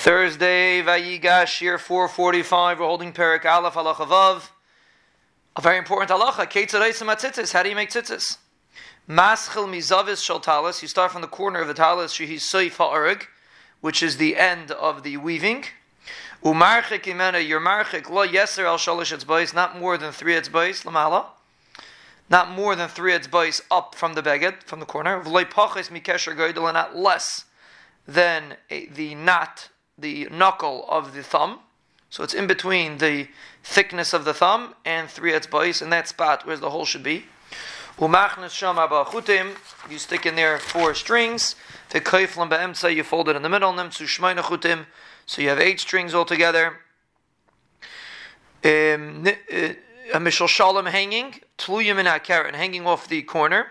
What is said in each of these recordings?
Thursday, Vayigash, year 445, we're holding Perik Aleph Halacha Vav. A very important halacha, Ketzaraisim Atzitzis, how do you make tzitzis? Maschil Mizavis Shal you start from the corner of the talis, Shehi Soif Ha'arig, which is the end of the weaving. Umarchik Imena, your marchik, Lo Yeser Al Shalish Etzbais, not more than three Etzbais, Lamala. Not more than three Etzbais up from the beged, from the corner. V'loi Pachis Mikesher Goydel, and not less than the knot the knuckle of the thumb. So it's in between the thickness of the thumb and three etzbais, in that spot where the hole should be. Umachnas you stick in there four strings. The kaiflam ba'emsa, you fold it in the middle. Nemtsu shmayna chutim, so you have eight strings altogether. Um, uh, a mishal shalom hanging, tluyim in hanging off the corner.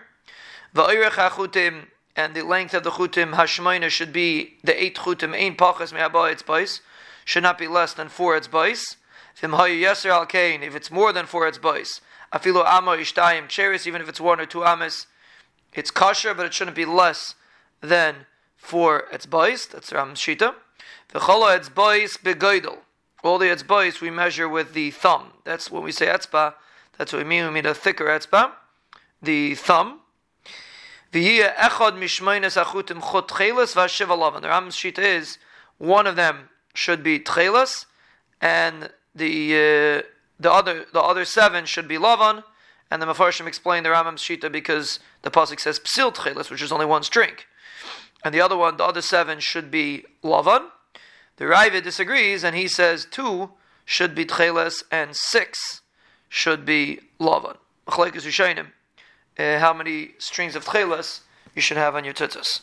And the length of the chutim hashmaina should be the eight chutim ein pachas me'aba its bais should not be less than four its bais. If it's more than four its bais, afilu amo ishtayim cheris, even if it's one or two amas, it's kosher, but it shouldn't be less than four its bais. That's Ram Shita. V'chola its bais begoidel. All the its bais we measure with the thumb. That's when we say etzba. That's what we mean. We mean a thicker etzba, the thumb. The Ram's sheet is one of them should be tchelas, and the uh, the other the other seven should be lavan. And the Mefarshim explained the Rambam's shita because the pasuk says psil tchelas, which is only one string, and the other one, the other seven should be lavan. The Raavad disagrees, and he says two should be tchelas and six should be lavan. Uh, how many strings of tchelas you should have on your tzitzis.